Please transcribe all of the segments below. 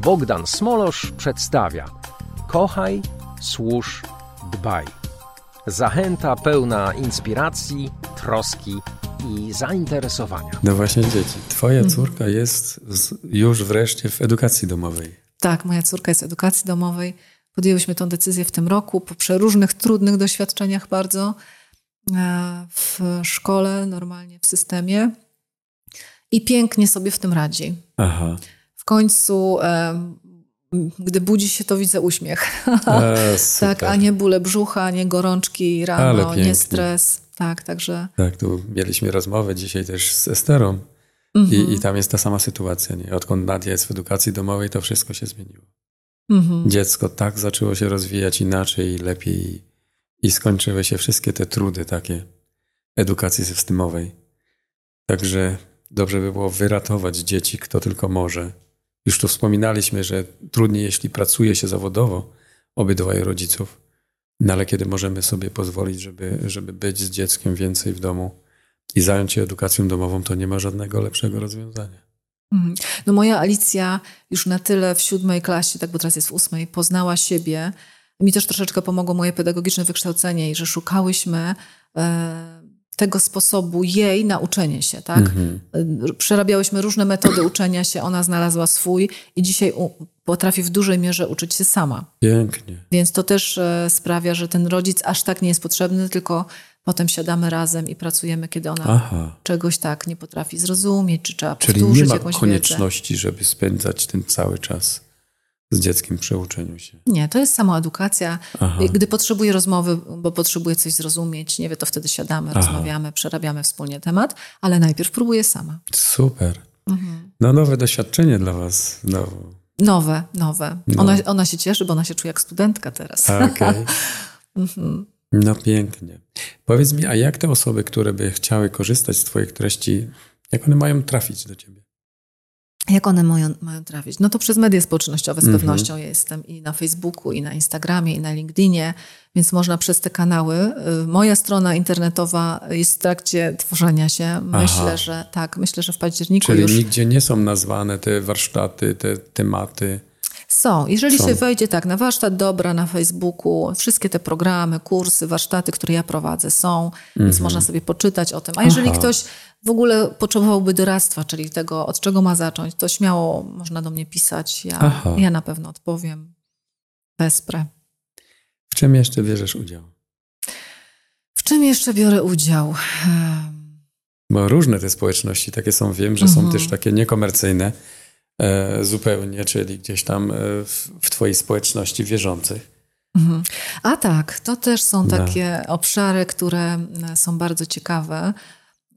Bogdan Smolosz przedstawia Kochaj, służ, dbaj. Zachęta pełna inspiracji, troski i zainteresowania. No właśnie dzieci. Twoja córka jest z, już wreszcie w edukacji domowej. Tak, moja córka jest w edukacji domowej. Podjęłyśmy tę decyzję w tym roku po przeróżnych trudnych doświadczeniach bardzo e, w szkole, normalnie w systemie. I pięknie sobie w tym radzi. Aha. W końcu, gdy budzi się, to widzę uśmiech. E, tak, a nie bóle brzucha, nie gorączki rano, nie stres. Tak, także Tak, tu mieliśmy rozmowę dzisiaj też z Esterą Mhm. i, i tam jest ta sama sytuacja. Nie? Odkąd Nadia jest w edukacji domowej, to wszystko się zmieniło. mhm. Dziecko tak zaczęło się rozwijać inaczej i lepiej i, i skończyły się wszystkie te trudy takie edukacji systemowej. Także dobrze by było wyratować dzieci, kto tylko może. Już tu wspominaliśmy, że trudniej, jeśli pracuje się zawodowo, obydwaj rodziców, no ale kiedy możemy sobie pozwolić, żeby, żeby być z dzieckiem więcej w domu i zająć się edukacją domową, to nie ma żadnego lepszego rozwiązania. Mhm. No moja Alicja już na tyle w siódmej klasie, tak bo teraz jest w ósmej, poznała siebie. Mi też troszeczkę pomogło moje pedagogiczne wykształcenie i że szukałyśmy e, tego sposobu jej na uczenie się, tak? Mhm. E, Przerabiałyśmy różne metody uczenia się, ona znalazła swój i dzisiaj potrafi w dużej mierze uczyć się sama. Pięknie. Więc to też e, sprawia, że ten rodzic aż tak nie jest potrzebny, tylko potem siadamy razem i pracujemy, kiedy ona Aha. czegoś tak nie potrafi zrozumieć, czy trzeba Czyli powtórzyć nie ma jakąś wiedzę. konieczności, żeby spędzać ten cały czas z dzieckiem przy uczeniu się. Nie, to jest samoedukacja. Aha. Gdy potrzebuje rozmowy, bo potrzebuje coś zrozumieć, nie wie, to wtedy siadamy, Aha. rozmawiamy, przerabiamy wspólnie temat, ale najpierw próbuję sama. Super. Mhm. No nowe doświadczenie dla was. No, Nowe, nowe. No. Ona, ona się cieszy, bo ona się czuje jak studentka teraz. okej. Mhm. No pięknie. Powiedz mi, a jak te osoby, które by chciały korzystać z twoich treści, jak one mają trafić do ciebie? Jak one mają, mają trafić? No to przez media społecznościowe z Mhm. pewnością. Ja jestem i na Facebooku, i na Instagramie, i na LinkedInie, więc można przez te kanały. Y, Moja strona internetowa jest w trakcie tworzenia się. Myślę, że tak, myślę, że w październiku Czyli już nigdzie nie są nazwane te warsztaty, te tematy. Są. Jeżeli Są. się wejdzie tak na warsztat dobra na Facebooku, wszystkie te programy, kursy, warsztaty, które ja prowadzę są, więc można sobie poczytać o tym. A jeżeli Mhm. Aha. ktoś w ogóle potrzebowałby doradztwa, czyli tego, od czego ma zacząć, to śmiało można do mnie pisać. Ja, Aha. ja na pewno odpowiem. Wesprę. W czym jeszcze bierzesz udział? W czym jeszcze biorę udział? Bo różne te społeczności takie są, wiem, że są Mhm. też takie niekomercyjne zupełnie, czyli gdzieś tam e, w, w twojej społeczności wierzących. Mhm. A tak, to też są No. takie obszary, które e, są bardzo ciekawe.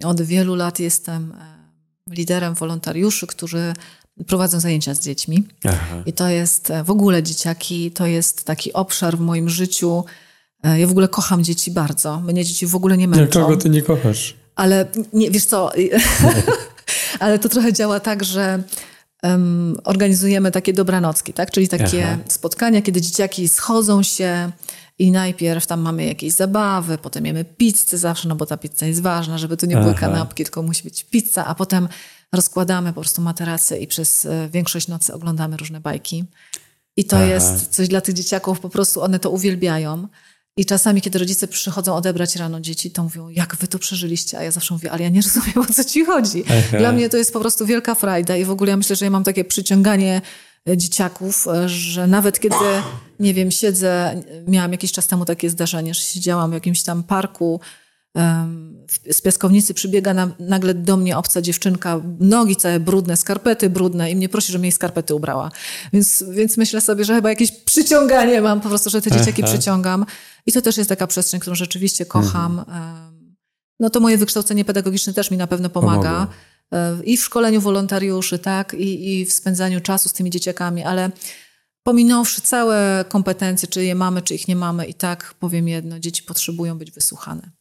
Od wielu lat jestem e, liderem wolontariuszy, którzy prowadzą zajęcia z dziećmi. Aha. I to jest e, w ogóle dzieciaki, to jest taki obszar w moim życiu. e, Ja w ogóle kocham dzieci bardzo. Mnie dzieci w ogóle nie męczą. Nikogo ty nie kochasz. Ale nie, wiesz co, ale to trochę działa tak, że em, organizujemy takie dobranocki, tak? Czyli takie Aha. spotkania, kiedy dzieciaki schodzą się i najpierw tam mamy jakieś zabawy, potem jemy pizzę zawsze, no bo ta pizza jest ważna, żeby to nie były Aha. kanapki, tylko musi być pizza, a potem rozkładamy po prostu materace i przez e, większość nocy oglądamy różne bajki. I to Aha. jest coś dla tych dzieciaków, po prostu one to uwielbiają. I czasami, kiedy rodzice przychodzą odebrać rano dzieci, to mówią, jak wy to przeżyliście? A ja zawsze mówię, ale ja nie rozumiem, o co ci chodzi. Aha. Dla mnie to jest po prostu wielka frajda i w ogóle ja myślę, że ja mam takie przyciąganie e, dzieciaków, e, że nawet kiedy, nie wiem, siedzę, miałam jakiś czas temu takie zdarzenie, że siedziałam w jakimś tam parku z piaskownicy, przybiega na, nagle do mnie obca dziewczynka, nogi całe brudne, skarpety brudne i mnie prosi, żebym jej skarpety ubrała. Więc, więc myślę sobie, że chyba jakieś przyciąganie mam po prostu, że te dzieciaki Aha. przyciągam. I to też jest taka przestrzeń, którą rzeczywiście kocham. Em, No to moje wykształcenie pedagogiczne też mi na pewno pomaga. Pomogło. I w szkoleniu wolontariuszy, tak, i, i w spędzaniu czasu z tymi dzieciakami, ale pominąwszy całe kompetencje, czy je mamy, czy ich nie mamy, i tak powiem jedno, dzieci potrzebują być wysłuchane.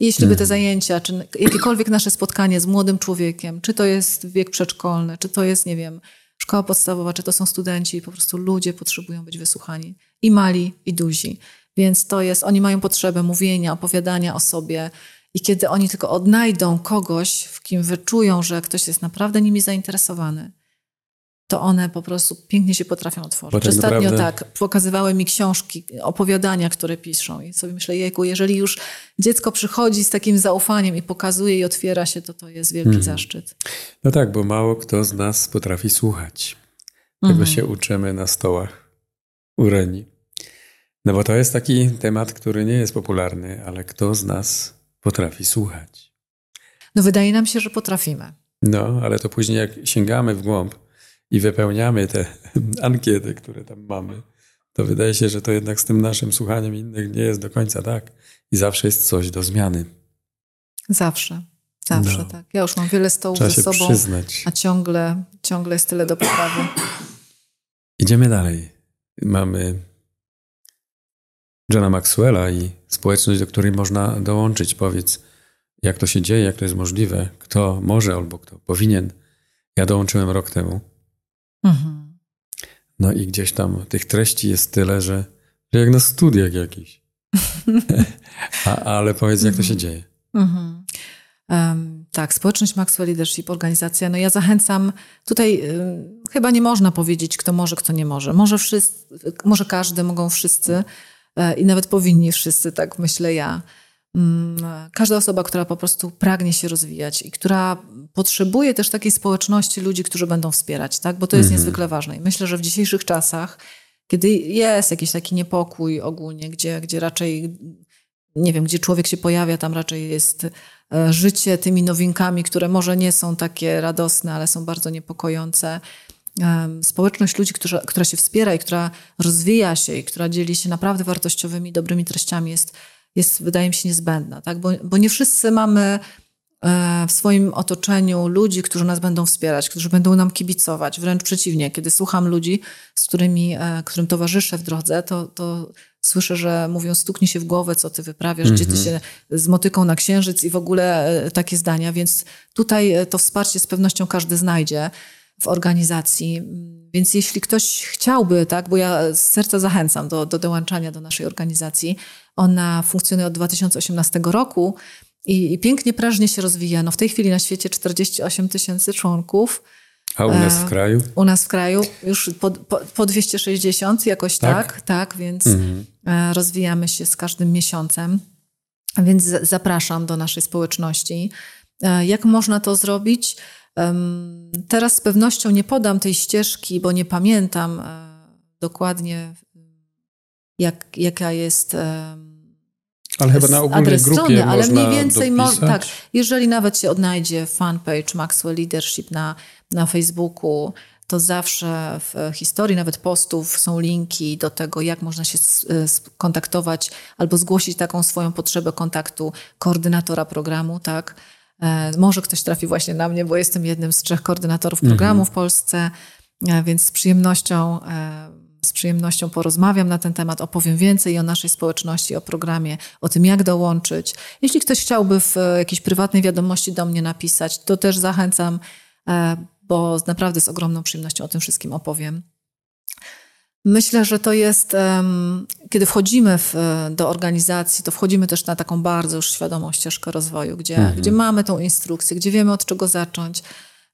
Jeśli by te zajęcia, czy jakiekolwiek nasze spotkanie z młodym człowiekiem, czy to jest wiek przedszkolny, czy to jest, nie wiem, szkoła podstawowa, czy to są studenci, po prostu ludzie potrzebują być wysłuchani. I mali, i duzi. Więc to jest, oni mają potrzebę mówienia, opowiadania o sobie. I kiedy oni tylko odnajdą kogoś, w kim wyczują, że ktoś jest naprawdę nimi zainteresowany, to one po prostu pięknie się potrafią otworzyć. Tak Ostatnio naprawdę- tak, pokazywały mi książki, opowiadania, które piszą i sobie myślę, jejku, jeżeli już dziecko przychodzi z takim zaufaniem i pokazuje i otwiera się, to to jest wielki Mhm. zaszczyt. No tak, bo mało kto z nas potrafi słuchać. Tego Mhm. się uczymy na stołach u Reni. No bo to jest taki temat, który nie jest popularny, ale kto z nas potrafi słuchać? No wydaje nam się, że potrafimy. No, ale to później jak sięgamy w głąb i wypełniamy te ankiety, które tam mamy, to wydaje się, że to jednak z tym naszym słuchaniem innych nie jest do końca tak. I zawsze jest coś do zmiany. Zawsze. Zawsze, No. tak. Ja już mam wiele stołów Trzeba ze się sobą, przyznać. a ciągle, ciągle jest tyle do poprawy. Idziemy dalej. Mamy Johna Maxwella i społeczność, do której można dołączyć. Powiedz, jak to się dzieje, jak to jest możliwe, kto może albo kto powinien. Ja dołączyłem rok temu. Mhm. No i gdzieś tam tych treści jest tyle, że, że jak na studiach jakichś. A, ale powiedz, jak to się dzieje. Mhm. Em, tak, społeczność Maxwell Leadership, organizacja. No ja zachęcam, tutaj ym, chyba nie można powiedzieć, kto może, kto nie może. Może, wszyscy, może każdy, mogą wszyscy e, i nawet powinni wszyscy, tak myślę ja. Mm, Każda osoba, która po prostu pragnie się rozwijać i która potrzebuje też takiej społeczności ludzi, którzy będą wspierać, tak? bo to jest Mhm. niezwykle ważne. I myślę, że w dzisiejszych czasach, kiedy jest jakiś taki niepokój ogólnie, gdzie, gdzie raczej, nie wiem, gdzie człowiek się pojawia, tam raczej jest e, życie tymi nowinkami, które może nie są takie radosne, ale są bardzo niepokojące. Społeczność ludzi, która, która się wspiera i która rozwija się i która dzieli się naprawdę wartościowymi, dobrymi treściami jest, jest wydaje mi się, niezbędna. Tak? Bo, bo nie wszyscy mamy e, w swoim otoczeniu ludzi, którzy nas będą wspierać, którzy będą nam kibicować. Wręcz przeciwnie, kiedy słucham ludzi, z którymi, e, którym towarzyszę w drodze, to, to słyszę, że mówią stuknij się w głowę, co ty wyprawiasz, gdzie ty się z motyką na księżyc i w ogóle e, takie zdania. Więc tutaj to wsparcie z pewnością każdy znajdzie w organizacji. Więc jeśli ktoś chciałby, tak, bo ja z serca zachęcam do, do dołączania do naszej organizacji. Ona funkcjonuje od 2018 roku i, i pięknie, prężnie się rozwija. No w tej chwili na świecie 48 tysięcy członków. A u nas E, w kraju? U nas w kraju już po, po, po 260 jakoś Tak? tak, tak, więc Mhm. e, rozwijamy się z każdym miesiącem. Więc zapraszam do naszej społeczności. E, Jak można to zrobić? Teraz z pewnością nie podam tej ścieżki, bo nie pamiętam e, dokładnie, jak, jaka jest. Ale chyba na ogólnej adres grupie strony, ale mniej więcej mo- tak, jeżeli nawet się odnajdzie fanpage Maxwell Leadership na, na Facebooku, to zawsze w historii nawet postów są linki do tego, jak można się s- skontaktować albo zgłosić taką swoją potrzebę kontaktu koordynatora programu, tak? E, Może ktoś trafi właśnie na mnie, bo jestem jednym z trzech koordynatorów programu w Polsce, e, więc z przyjemnością, e, z przyjemnością porozmawiam na ten temat, opowiem więcej o naszej społeczności, o programie, o tym, jak dołączyć. Jeśli ktoś chciałby w jakiejś prywatnej wiadomości do mnie napisać, to też zachęcam, bo naprawdę z ogromną przyjemnością o tym wszystkim opowiem. Myślę, że to jest, kiedy wchodzimy w, e, do organizacji, to wchodzimy też na taką bardzo już świadomą ścieżkę rozwoju, gdzie, Mhm. gdzie mamy tą instrukcję, gdzie wiemy od czego zacząć.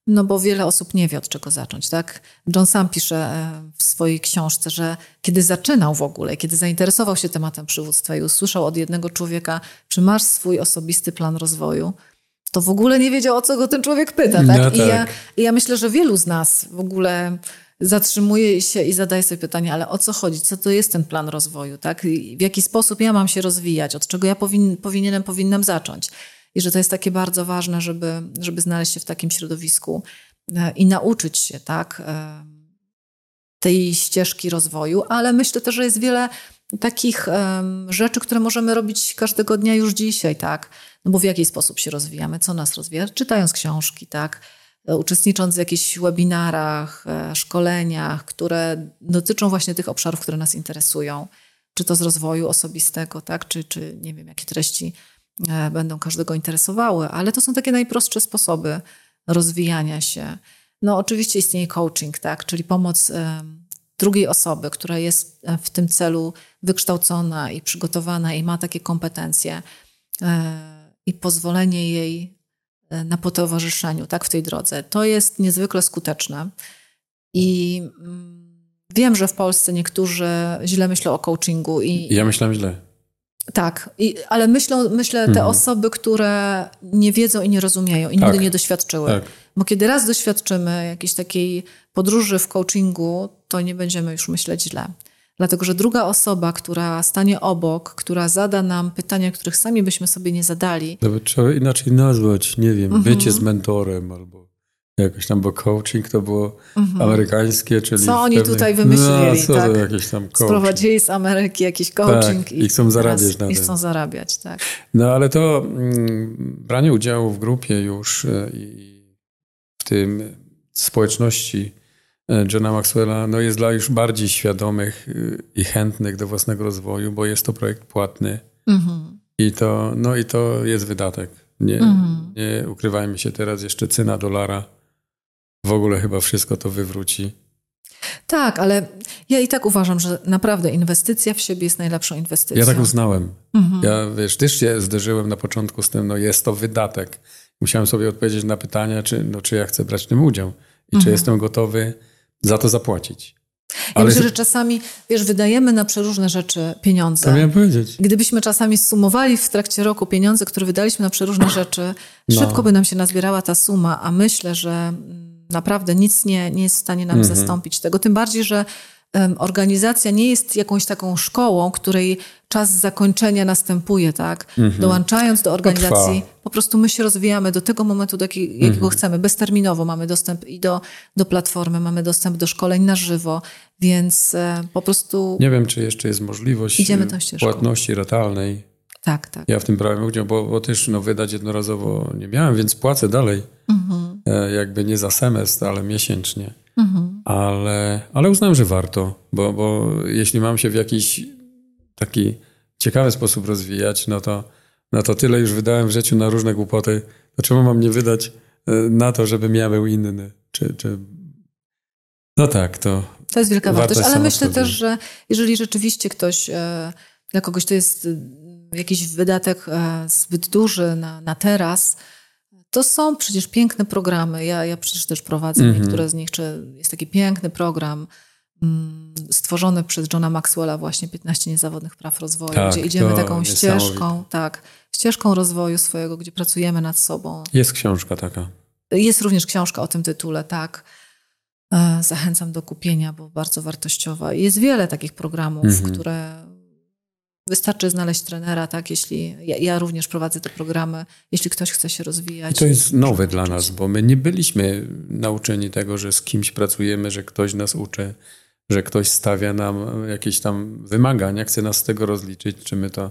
No bo wiele osób nie wie od czego zacząć, tak? John sam pisze e, w swojej książce, że kiedy zaczynał w ogóle, kiedy zainteresował się tematem przywództwa i usłyszał od jednego człowieka, czy masz swój osobisty plan rozwoju, to w ogóle nie wiedział, o co go ten człowiek pyta, tak? No I, ja, tak. I ja myślę, że wielu z nas w ogóle zatrzymuje się i zadaje sobie pytanie, ale o co chodzi? Co to jest ten plan rozwoju, tak? W jaki sposób ja mam się rozwijać? Od czego ja powin, powinienem, powinnam zacząć? I że to jest takie bardzo ważne, żeby, żeby znaleźć się w takim środowisku e, i nauczyć się, tak? e, tej ścieżki rozwoju, ale myślę też, że jest wiele takich em, rzeczy, które możemy robić każdego dnia już dzisiaj, tak? No bo w jaki sposób się rozwijamy, co nas rozwija? Czytając książki, tak? E, Uczestnicząc w jakichś webinarach, e, szkoleniach, które dotyczą właśnie tych obszarów, które nas interesują. Czy to z rozwoju osobistego, tak? Czy, czy nie wiem, jakie treści e, będą każdego interesowały, ale to są takie najprostsze sposoby rozwijania się. No oczywiście istnieje coaching, tak? Czyli pomoc drugiej osoby, która jest w tym celu wykształcona i przygotowana i ma takie kompetencje i pozwolenie jej na potowarzyszeniu tak, w tej drodze. To jest niezwykle skuteczne. I mm, wiem, że w Polsce niektórzy źle myślą o coachingu. I, Ja myślałem źle. tak, i, ale myślą, myślę te Mhm. osoby, które nie wiedzą i nie rozumieją i nigdy Tak. nie doświadczyły. Tak. Bo kiedy raz doświadczymy jakiejś takiej podróży w coachingu, to nie będziemy już myśleć źle. Dlatego, że druga osoba, która stanie obok, która zada nam pytania, których sami byśmy sobie nie zadali, by trzeba inaczej nazwać, nie wiem, Mhm. bycie z mentorem albo jakoś tam, bo coaching to było amerykańskie, czyli... Co oni tutaj wymyślili, No, co tak? to tam coaching. sprowadzili z Ameryki jakiś coaching Tak, i chcą zarabiać na i chcą zarabiać, tak. No ale to mm, branie udziału w grupie już e, i w tym społeczności Johna Maxwella no jest dla już bardziej świadomych y, i chętnych do własnego rozwoju, bo jest to projekt płatny Mhm. i to, no i to jest wydatek. Nie, Mhm. nie ukrywajmy się teraz jeszcze cena dolara. W ogóle chyba wszystko to wywróci. Tak, ale ja i tak uważam, że naprawdę inwestycja w siebie jest najlepszą inwestycją. Ja tak uznałem. Mhm. Ja wiesz, też się zderzyłem na początku z tym, no jest to wydatek. Musiałem sobie odpowiedzieć na pytania, czy, no, czy ja chcę brać w tym udział i czy jestem gotowy za to zapłacić. Ja Ale myślę, że czasami, wiesz, wydajemy na przeróżne rzeczy pieniądze. to miałem powiedzieć. Gdybyśmy czasami sumowali w trakcie roku pieniądze, które wydaliśmy na przeróżne rzeczy, No. szybko by nam się nazbierała ta suma, a myślę, że mm, naprawdę nic nie, nie jest w stanie nam Mhm. zastąpić tego. Tym bardziej, że organizacja nie jest jakąś taką szkołą, której czas zakończenia następuje, tak? Dołączając do organizacji, Mhm. po prostu my się rozwijamy do tego momentu, do jaki, jakiego Mhm. chcemy. Bezterminowo mamy dostęp i do, do platformy, mamy dostęp do szkoleń na żywo, więc e, po prostu Nie wiem, czy jeszcze jest możliwość Idziemy tą ścieżką. płatności ratalnej. tak, tak. Ja w tym brałem udział, bo, bo też no, wydać jednorazowo nie miałem, więc płacę dalej. Mhm. E, Jakby nie za semestr, ale miesięcznie. Ale, ale uznałem, że warto, bo, bo jeśli mam się w jakiś taki ciekawy sposób rozwijać, no to, no to tyle już wydałem w życiu na różne głupoty, czemu mam nie wydać e, na to, żeby miał inny? Czy, czy... No tak, to To jest wielka Wartość wartość, ale myślę też, że jeżeli rzeczywiście ktoś, e, dla kogoś to jest e, jakiś wydatek zbyt duży na, na teraz, to są przecież piękne programy. Ja, ja przecież też prowadzę Mhm. niektóre z nich, czy jest taki piękny program mm, stworzony przez Johna Maxwella właśnie 15 niezawodnych praw rozwoju, Tak, gdzie idziemy taką ścieżką, tak, ścieżką rozwoju swojego, gdzie pracujemy nad sobą. jest książka taka. Jest również książka o tym tytule, tak. E, Zachęcam do kupienia, bo bardzo wartościowa. Jest wiele takich programów, Mhm. które wystarczy znaleźć trenera, tak, jeśli ja, ja również prowadzę te programy, jeśli ktoś chce się I rozwijać. to jest nowe dla nas, bo my nie byliśmy nauczeni tego, że z kimś pracujemy, że ktoś nas uczy, że ktoś stawia nam jakieś tam wymagania, chce nas z tego rozliczyć, czy my to...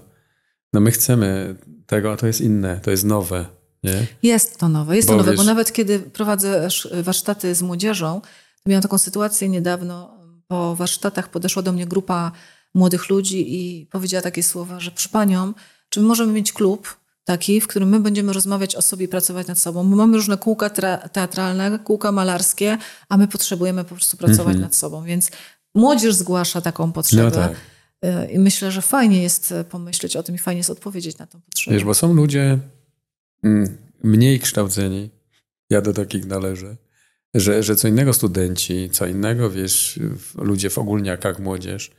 No my chcemy tego, a to jest inne, to jest nowe, nie? Jest to nowe, jest Bo to nowe, wiesz- bo nawet kiedy prowadzę sz- warsztaty z młodzieżą, miałam taką sytuację niedawno, po warsztatach podeszła do mnie grupa młodych ludzi i powiedziała takie słowa, że przy panią, czy my możemy mieć klub taki, w którym my będziemy rozmawiać o sobie i pracować nad sobą. My mamy różne kółka tra- teatralne, kółka malarskie, a my potrzebujemy po prostu pracować Mhm. nad sobą, więc młodzież zgłasza taką potrzebę. No tak. Y, I myślę, że fajnie jest e, pomyśleć o tym i fajnie jest odpowiedzieć na tę potrzebę. Wiesz, bo są ludzie mm, mniej kształceni, ja do takich należę, że, że co innego studenci, co innego, wiesz, ludzie w ogólniakach, młodzież,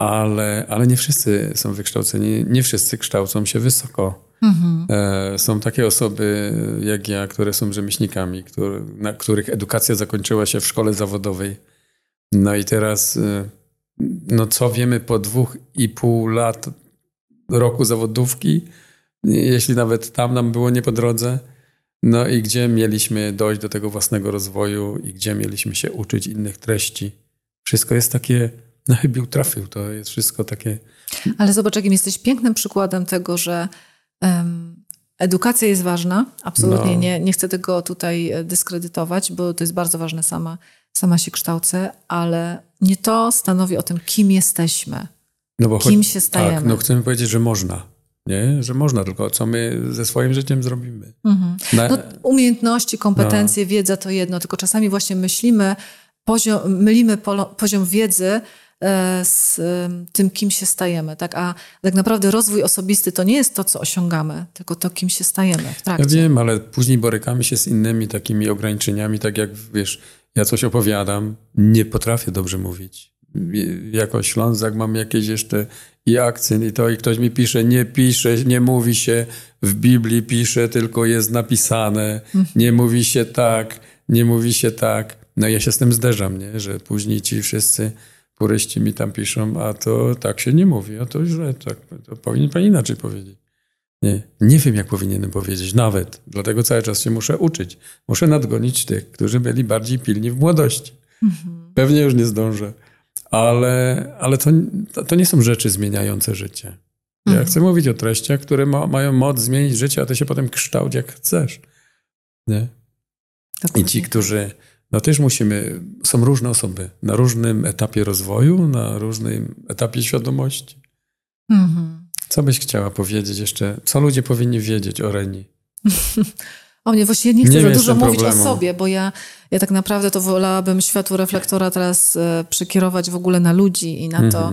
ale, ale nie wszyscy są wykształceni, nie wszyscy kształcą się wysoko. Mhm. E, Są takie osoby jak ja, które są rzemieślnikami, który, na których edukacja zakończyła się w szkole zawodowej. No i teraz, e, no co wiemy po dwóch i pół lat roku zawodówki, jeśli nawet tam nam było nie po drodze, no i gdzie mieliśmy dojść do tego własnego rozwoju i gdzie mieliśmy się uczyć innych treści. Wszystko jest takie, no chybił trafił, to jest wszystko takie Ale zobacz, jakim jesteś pięknym przykładem tego, że em, edukacja jest ważna. Absolutnie No. nie, nie chcę tego tutaj e, dyskredytować, bo to jest bardzo ważne. Sama, sama się kształcę, ale nie to stanowi o tym, kim jesteśmy. No Kim choć- się stajemy. Tak, no chcemy powiedzieć, że można. Nie? Że można, tylko co my ze swoim życiem zrobimy. Mhm. Na, No, umiejętności, kompetencje, wiedza to jedno, tylko czasami właśnie myślimy, poziom, mylimy polo, poziom wiedzy z em, tym, kim się stajemy. Tak? A tak naprawdę rozwój osobisty to nie jest to, co osiągamy, tylko to, kim się stajemy w ja trakcie. wiem, ale później borykamy się z innymi takimi ograniczeniami, tak jak wiesz, ja coś opowiadam, nie potrafię dobrze mówić. Jako Ślązak mam jakieś jeszcze i akcent i to, i ktoś mi pisze, nie pisze, nie mówi się w Biblii, pisze, tylko jest napisane, nie mówi się tak, nie mówi się tak. No ja się z tym zderzam, nie? że później ci wszyscy puryści mi tam piszą, a to tak się nie mówi, a to źle, tak, to powinien pan inaczej powiedzieć. Nie, nie wiem, jak powinienem powiedzieć, nawet. Dlatego cały czas się muszę uczyć. Muszę nadgonić tych, którzy byli bardziej pilni w młodości. Mhm. Pewnie już nie zdążę, ale, ale to, to nie są rzeczy zmieniające życie. Ja mhm. chcę mówić o treściach, które ma, mają moc zmienić życie, a ty się potem kształć jak chcesz. Nie? I ci, którzy no też musimy, są różne osoby na różnym etapie rozwoju, na różnym etapie świadomości. Mhm. Co byś chciała powiedzieć jeszcze? Co ludzie powinni wiedzieć o Reni? o mnie właściwie nie chcę nie za dużo mówić problemu. o sobie, bo ja, ja tak naprawdę to wolałabym światło reflektora teraz e, przekierować w ogóle na ludzi i na mhm. to,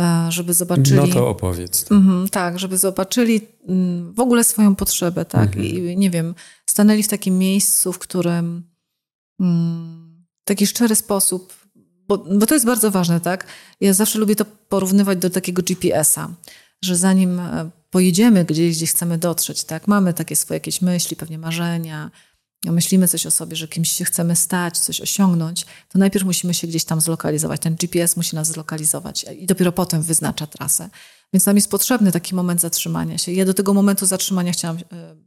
e, żeby zobaczyli. No to opowiedz. To. Mhm, tak, żeby zobaczyli mm, w ogóle swoją potrzebę, tak? Mhm. I nie wiem, stanęli w takim miejscu, w którym taki szczery sposób, bo, bo to jest bardzo ważne, tak? Ja zawsze lubię to porównywać do takiego GPS-a, że zanim e, pojedziemy gdzieś, gdzie chcemy dotrzeć, tak? Mamy takie swoje jakieś myśli, pewnie marzenia, myślimy coś o sobie, że kimś się chcemy stać, coś osiągnąć, to najpierw musimy się gdzieś tam zlokalizować. Ten GPS musi nas zlokalizować i dopiero potem wyznacza trasę. Więc nam jest potrzebny taki moment zatrzymania się. Ja do tego momentu zatrzymania chciałam e,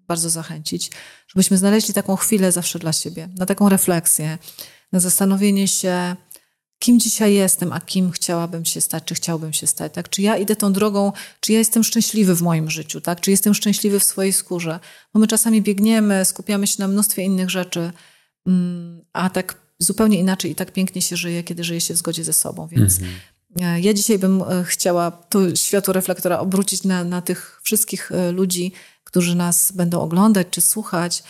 bardzo zachęcić, żebyśmy znaleźli taką chwilę zawsze dla siebie, na taką refleksję, na zastanowienie się, kim dzisiaj jestem, a kim chciałabym się stać, czy chciałbym się stać, tak? Czy ja idę tą drogą, czy ja jestem szczęśliwy w moim życiu, tak? Czy jestem szczęśliwy w swojej skórze? Bo my czasami biegniemy, skupiamy się na mnóstwie innych rzeczy, mm, a tak zupełnie inaczej i tak pięknie się żyje, kiedy żyje się w zgodzie ze sobą, więc mhm. E, ja dzisiaj bym e, chciała to światło reflektora obrócić na, na tych wszystkich e, ludzi, którzy nas będą oglądać czy słuchać.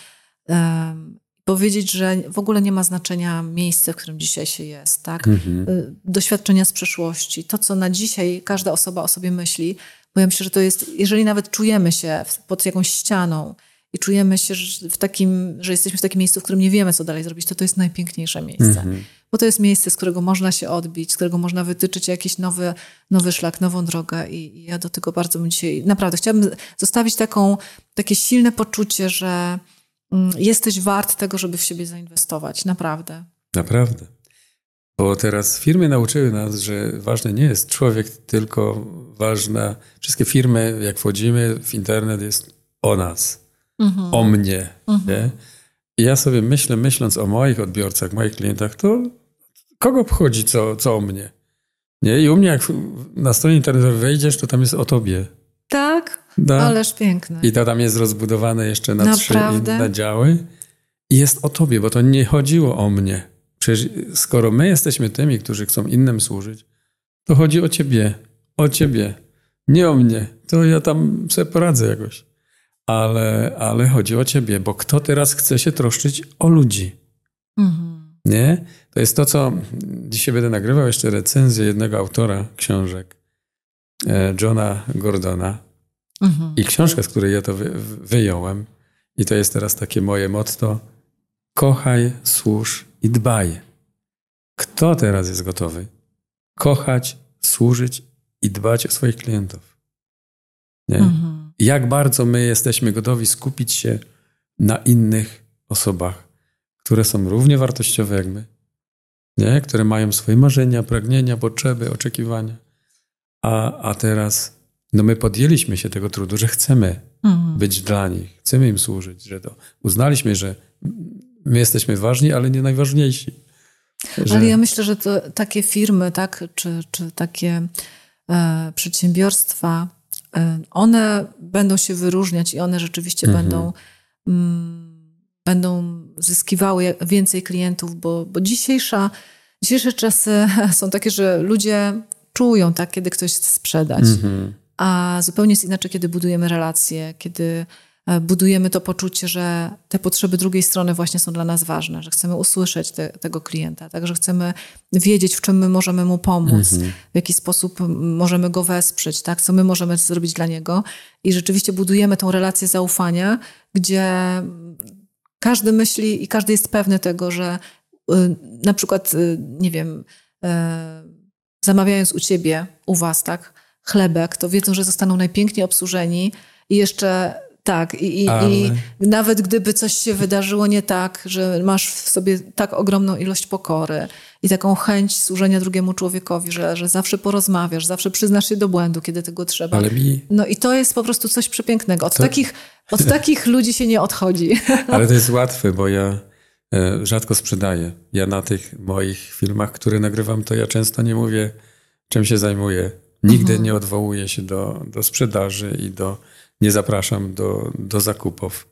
Powiedzieć, że w ogóle nie ma znaczenia miejsce, w którym dzisiaj się jest, tak? Mhm. Doświadczenia z przeszłości, to, co na dzisiaj każda osoba o sobie myśli, bo ja myślę, że to jest, jeżeli nawet czujemy się pod jakąś ścianą, i czujemy się w takim, że jesteśmy w takim miejscu, w którym nie wiemy, co dalej zrobić, to to jest najpiękniejsze miejsce. -hmm. Bo to jest miejsce, z którego można się odbić, z którego można wytyczyć jakiś nowy, nowy szlak, nową drogę i, i ja do tego bardzo bym dzisiaj, naprawdę chciałabym zostawić taką, takie silne poczucie, że jesteś wart tego, żeby w siebie zainwestować. Naprawdę. Naprawdę. Bo teraz firmy nauczyły nas, że ważny nie jest człowiek, tylko ważna, wszystkie firmy, jak wchodzimy w internet, jest o nas mhm. o mnie. Mhm. Nie? I ja sobie myślę, myśląc o moich odbiorcach, moich klientach, to kogo obchodzi co, co o mnie? Nie? I u mnie, jak na stronie internetowej wejdziesz, to tam jest o tobie. Tak? Da. Ależ piękne. I to tam jest rozbudowane jeszcze na Naprawdę? trzy inne działy. I jest o tobie, bo to nie chodziło o mnie. Przecież skoro my jesteśmy tymi, którzy chcą innym służyć, to chodzi o ciebie. O ciebie. Nie o mnie. To ja tam sobie poradzę jakoś ale, ale chodzi o ciebie, bo kto teraz chce się troszczyć o ludzi? Mhm. Nie? To jest to, co dzisiaj będę nagrywał jeszcze recenzję jednego autora książek, Johna Gordona. Mhm. I książkę, z której ja to wy, wyjąłem, i to jest teraz takie moje motto: kochaj, służ i dbaj. Kto teraz jest gotowy kochać, służyć i dbać o swoich klientów? Nie? Mhm jak bardzo my jesteśmy gotowi skupić się na innych osobach, które są równie wartościowe jak my, nie? które mają swoje marzenia, pragnienia, potrzeby, oczekiwania. A, a teraz no my podjęliśmy się tego trudu, że chcemy mhm. być dla nich, chcemy im służyć, że to uznaliśmy, że my jesteśmy ważni, ale nie najważniejsi. Że... Ale ja myślę, że to takie firmy, tak, czy, czy takie e, przedsiębiorstwa E, one będą się wyróżniać i one rzeczywiście mhm. będą, mm, będą zyskiwały więcej klientów, bo, bo dzisiejsza, dzisiejsze czasy są takie, że ludzie czują, tak, kiedy ktoś chce sprzedać. Mhm. A zupełnie jest inaczej, kiedy budujemy relacje, kiedy E, budujemy to poczucie, że te potrzeby drugiej strony właśnie są dla nas ważne, że chcemy usłyszeć te, tego klienta, tak, że chcemy wiedzieć, w czym my możemy mu pomóc, mhm. w jaki sposób możemy go wesprzeć, tak, co my możemy zrobić dla niego. I rzeczywiście budujemy tą relację zaufania, gdzie każdy myśli i każdy jest pewny tego, że na przykład, nie wiem, zamawiając u ciebie, u was, tak, chlebek, to wiedzą, że zostaną najpiękniej obsłużeni i jeszcze tak, i, i, Ale... i, nawet gdyby coś się wydarzyło nie tak, że masz w sobie tak ogromną ilość pokory i taką chęć służenia drugiemu człowiekowi, że, że zawsze porozmawiasz, zawsze przyznasz się do błędu, kiedy tego trzeba. Ale mi... No i to jest po prostu coś przepięknego. Od, to... takich, od takich ludzi się nie odchodzi. Ale to jest łatwe, bo ja rzadko sprzedaję. Ja na tych moich filmach, które nagrywam, to ja często nie mówię, czym się zajmuję. Nigdy mhm. nie odwołuję się do, do sprzedaży i do nie zapraszam do, do zakupów.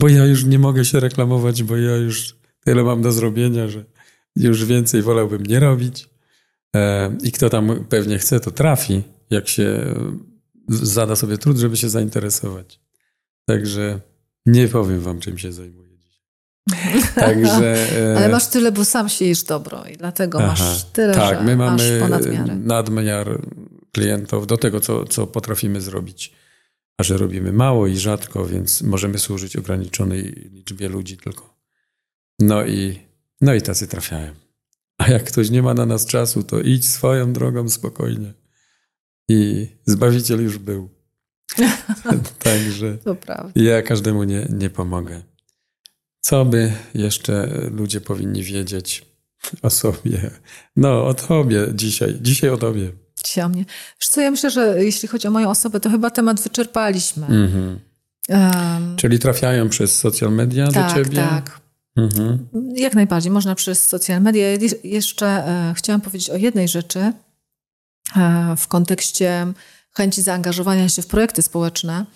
Bo ja już nie mogę się reklamować, bo ja już tyle mam do zrobienia, że już więcej wolałbym nie robić. E, I kto tam pewnie chce, to trafi, jak się zada sobie trud, żeby się zainteresować. Także nie powiem wam, czym się zajmuję. Także, e, Ale masz tyle, bo sam siejesz dobro i dlatego Aha, masz tyle, tak, że my mamy ponad miarę. nadmiar klientów do tego, co, co potrafimy zrobić a że robimy mało i rzadko, więc możemy służyć ograniczonej liczbie ludzi tylko. No i, no i tacy trafiają. A jak ktoś nie ma na nas czasu, to idź swoją drogą spokojnie. I Zbawiciel już był. Także ja każdemu nie, nie pomogę. Co by jeszcze ludzie powinni wiedzieć o sobie? No, o tobie dzisiaj. Dzisiaj o tobie. Dzisiaj o mnie. Wiesz co, ja myślę, że jeśli chodzi o moją osobę, to chyba temat wyczerpaliśmy. Mhm. Um, Czyli trafiają przez social media tak, do ciebie? Tak, mhm. Jak najbardziej. Można przez social media. Jeszcze e, chciałam powiedzieć o jednej rzeczy e, w kontekście chęci zaangażowania się w projekty społeczne.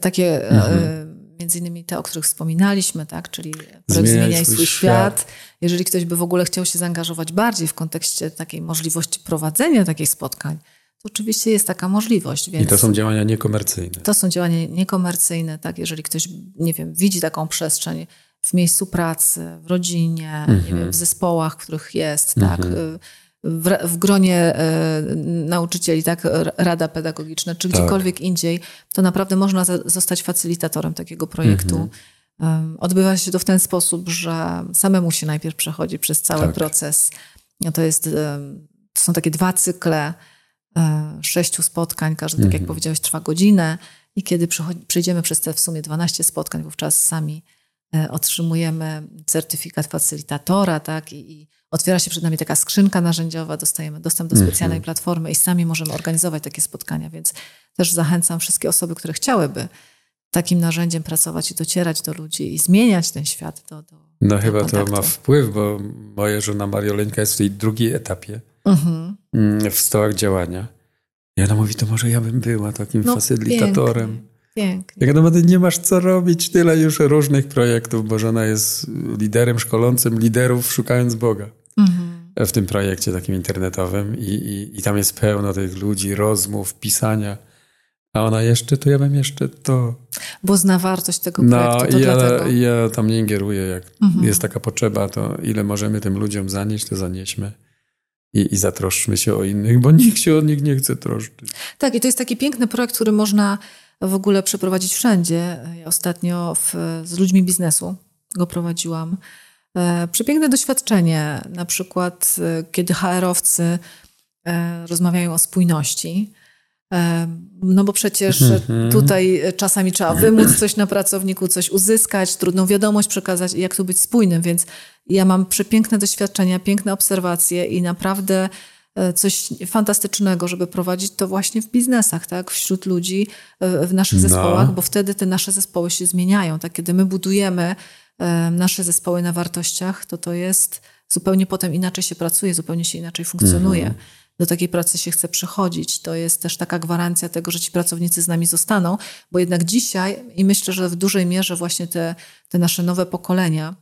Takie e, mhm między innymi te, o których wspominaliśmy, tak? czyli projekt Zmieniaj swój, swój świat. świat. Jeżeli ktoś by w ogóle chciał się zaangażować bardziej w kontekście takiej możliwości prowadzenia takich spotkań, to oczywiście jest taka możliwość. I to są działania niekomercyjne. To są działania niekomercyjne, tak? Jeżeli ktoś, nie wiem, widzi taką przestrzeń w miejscu pracy, w rodzinie, mhm. nie wiem, w zespołach, w których jest, tak? mhm. tak? W, w gronie e, nauczycieli, tak, rada pedagogiczna, czy tak. gdziekolwiek tak. indziej, to naprawdę można zostać facylitatorem takiego projektu. Mhm. Odbywa się to w ten sposób, że samemu się najpierw przechodzi przez cały tak. proces. To, jest, to są takie dwa cykle e, sześciu spotkań, każdy, tak jak mhm. powiedziałeś, trwa godzinę i kiedy przejdziemy przez te w sumie 12 spotkań, wówczas sami e, otrzymujemy certyfikat facylitatora, tak, i, i otwiera się przed nami taka skrzynka narzędziowa, dostajemy dostęp do specjalnej mm -hmm. platformy i sami możemy organizować takie spotkania, więc też zachęcam wszystkie osoby, które chciałyby takim narzędziem pracować i docierać do ludzi i zmieniać ten świat. Do, do, no do chyba kontaktu. to ma wpływ, bo moja żona Marioleńka jest w tej drugiej etapie mm -hmm. w stołach działania. I ona mówi, to może ja bym była takim no, facylitatorem. Pięknie. Pięknie. Jak naprawdę nie masz co robić, tyle już różnych projektów, bo żona jest liderem szkolącym liderów szukając Boga mhm. w tym projekcie takim internetowym i, i, i tam jest pełno tych ludzi, rozmów, pisania. A ona jeszcze, to ja bym jeszcze to. Bo zna wartość tego projektu. No, ja, dlatego. ja tam nie ingeruję. Jak mhm. jest taka potrzeba, to ile możemy tym ludziom zanieść, to zanieśmy. I, I zatroszczmy się o innych, bo nikt się o nich nie chce troszczyć. Tak, i to jest taki piękny projekt, który można w ogóle przeprowadzić wszędzie. Ja ostatnio w, z ludźmi biznesu go prowadziłam. E, przepiękne doświadczenie, na przykład e, kiedy HR-owcy e, rozmawiają o spójności. No bo przecież mhm. tutaj czasami trzeba wymóc coś na pracowniku, coś uzyskać, trudną wiadomość przekazać i jak tu być spójnym, więc ja mam przepiękne doświadczenia, piękne obserwacje i naprawdę coś fantastycznego, żeby prowadzić to właśnie w biznesach, tak? wśród ludzi, w naszych no. zespołach, bo wtedy te nasze zespoły się zmieniają. Tak? Kiedy my budujemy nasze zespoły na wartościach, to to jest zupełnie potem inaczej się pracuje, zupełnie się inaczej funkcjonuje. Mhm. Do takiej pracy się chce przychodzić. To jest też taka gwarancja tego, że ci pracownicy z nami zostaną, bo jednak dzisiaj, i myślę, że w dużej mierze właśnie te, te nasze nowe pokolenia,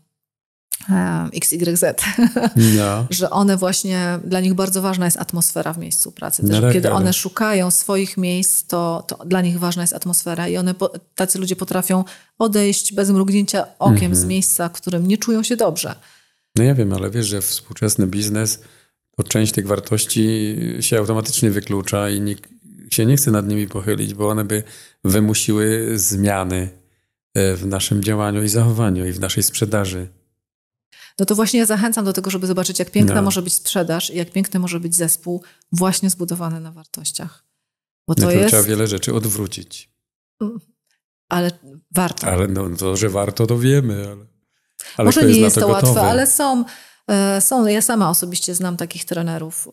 XYZ, no. że one właśnie, dla nich bardzo ważna jest atmosfera w miejscu pracy. Też, no, kiedy one szukają swoich miejsc, to, to, dla nich ważna jest atmosfera i one, tacy ludzie potrafią odejść bez mrugnięcia okiem mm -hmm. z miejsca, w którym nie czują się dobrze. No ja wiem, ale wiesz, że współczesny biznes to część tych wartości się automatycznie wyklucza i nikt się nie chce nad nimi pochylić, bo one by wymusiły zmiany e, w naszym działaniu i zachowaniu i w naszej sprzedaży. No to właśnie ja zachęcam do tego, żeby zobaczyć, jak piękna No. może być sprzedaż i jak piękny może być zespół właśnie zbudowany na wartościach. Bo to Najpierw jest, trzeba wiele rzeczy odwrócić. ale warto. Ale no, to, że warto, to wiemy, ale, ale Może nie jest, jest to to łatwe, gotowy? ale są, e, są, ja sama osobiście znam takich trenerów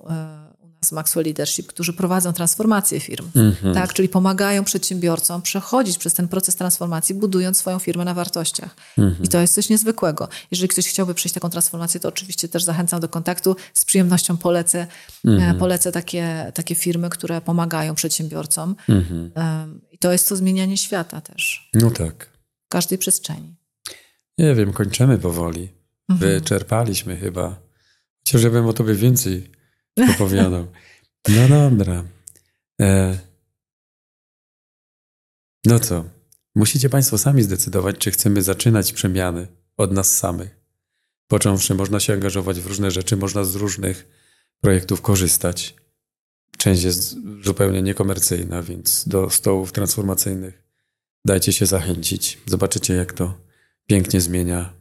w Maxwell Leadership, którzy prowadzą transformację firm. Mhm. Tak, czyli pomagają przedsiębiorcom przechodzić przez ten proces transformacji, budując swoją firmę na wartościach. Mhm. I to jest coś niezwykłego. Jeżeli ktoś chciałby przejść taką transformację, to oczywiście też zachęcam do kontaktu. Z przyjemnością polecę, Mhm. e, polecę takie, takie firmy, które pomagają przedsiębiorcom. Mhm. I to jest to zmienianie świata też No tak. w każdej przestrzeni. Nie wiem, kończymy powoli. Mhm. Wyczerpaliśmy chyba. Chociaż ja bym o tobie więcej opowiadał. No dobra. E... No co? Musicie Państwo sami zdecydować, czy chcemy zaczynać przemiany od nas samych. Począwszy, można się angażować w różne rzeczy, można z różnych projektów korzystać. Część jest zupełnie niekomercyjna, więc do stołów transformacyjnych dajcie się zachęcić. Zobaczycie, jak to pięknie zmienia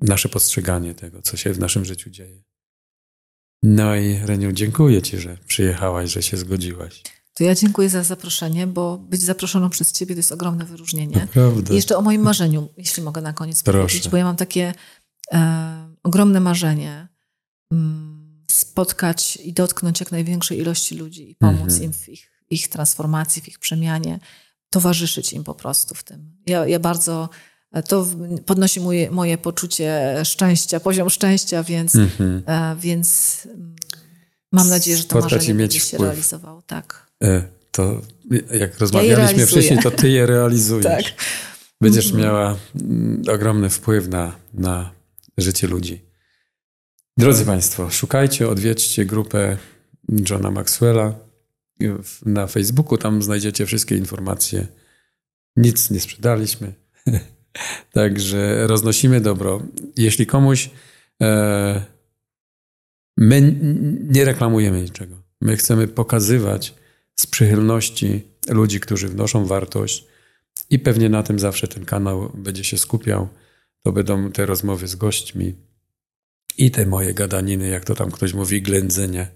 nasze postrzeganie tego, co się w naszym życiu dzieje. No i Reniu, dziękuję Ci, że przyjechałaś, że się zgodziłaś. To ja dziękuję za zaproszenie, bo być zaproszoną przez Ciebie to jest ogromne wyróżnienie. Naprawdę. I jeszcze o moim marzeniu, jeśli mogę na koniec Proszę. powiedzieć, bo ja mam takie e, ogromne marzenie mm, spotkać i dotknąć jak największej ilości ludzi i pomóc Mhm. im w ich, ich transformacji, w ich przemianie, towarzyszyć im po prostu w tym. Ja, ja bardzo, to w- podnosi moje, moje poczucie szczęścia, poziom szczęścia, więc, Mhm. e, więc mm, mam nadzieję, że to Spotkać marzenie mieć będzie się wpływ. realizowało. Tak. E, To jak rozmawialiśmy realizuję. wcześniej, to Ty je realizujesz. Tak. Będziesz miała mm, ogromny wpływ na, na życie ludzi. Drodzy Państwo, szukajcie, odwiedźcie grupę Johna Maxwella na Facebooku, tam znajdziecie wszystkie informacje. Nic nie sprzedaliśmy. Także roznosimy dobro. Jeśli komuś e, my nie reklamujemy niczego. My chcemy pokazywać z przychylności ludzi, którzy wnoszą wartość i pewnie na tym zawsze ten kanał będzie się skupiał. To będą te rozmowy z gośćmi i te moje gadaniny, jak to tam ktoś mówi, ględzenie,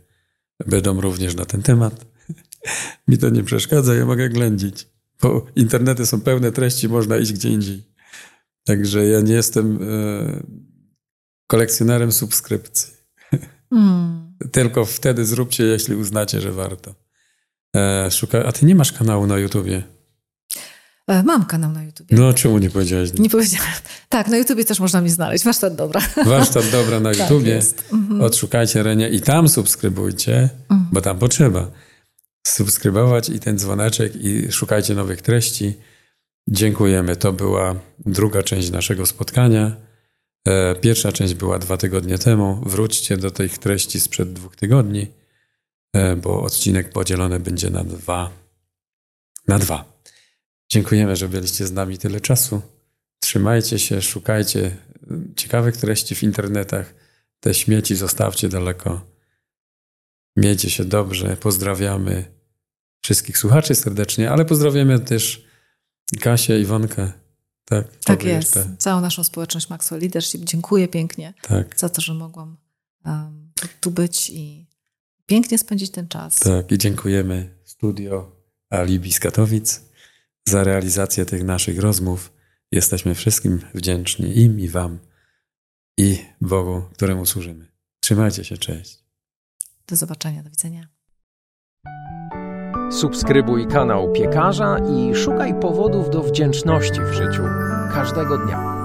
będą również na ten temat. Mi to nie przeszkadza, ja mogę ględzić, bo internety są pełne treści, można iść gdzie indziej. Także ja nie jestem e, kolekcjonerem subskrypcji. Mm. Tylko wtedy zróbcie, jeśli uznacie, że warto. E, szuka... A ty nie masz kanału na YouTubie? E, Mam kanał na YouTubie. No, czemu nie powiedziałeś? Nie powiedziałam. Tak, na YouTubie też można mnie znaleźć. Warsztat dobra. Warsztat dobra na Tak YouTubie. jest. Mhm. Odszukajcie Renia i tam subskrybujcie, bo tam potrzeba subskrybować i ten dzwoneczek i szukajcie nowych treści. Dziękujemy. To była druga część naszego spotkania. E, Pierwsza część była dwa tygodnie temu. Wróćcie do tych treści sprzed dwóch tygodni, e, bo odcinek podzielony będzie na dwa. Na dwa. Dziękujemy, że byliście z nami tyle czasu. Trzymajcie się, szukajcie y, ciekawych treści w internetach. Te śmieci zostawcie daleko. Miejcie się dobrze. Pozdrawiamy wszystkich słuchaczy serdecznie, ale pozdrawiamy też Kasię, Iwonkę. Tak, Tak jest. Całą naszą społeczność Maxwell Leadership. Dziękuję pięknie Tak, za to, że mogłam um, tu, tu być i pięknie spędzić ten czas. tak. I dziękujemy Studio Alibi z Katowic za realizację tych naszych rozmów. Jesteśmy wszystkim wdzięczni im i wam i Bogu, któremu służymy. Trzymajcie się, cześć. Do zobaczenia, do widzenia. Subskrybuj kanał Piekarza i szukaj powodów do wdzięczności w życiu każdego dnia.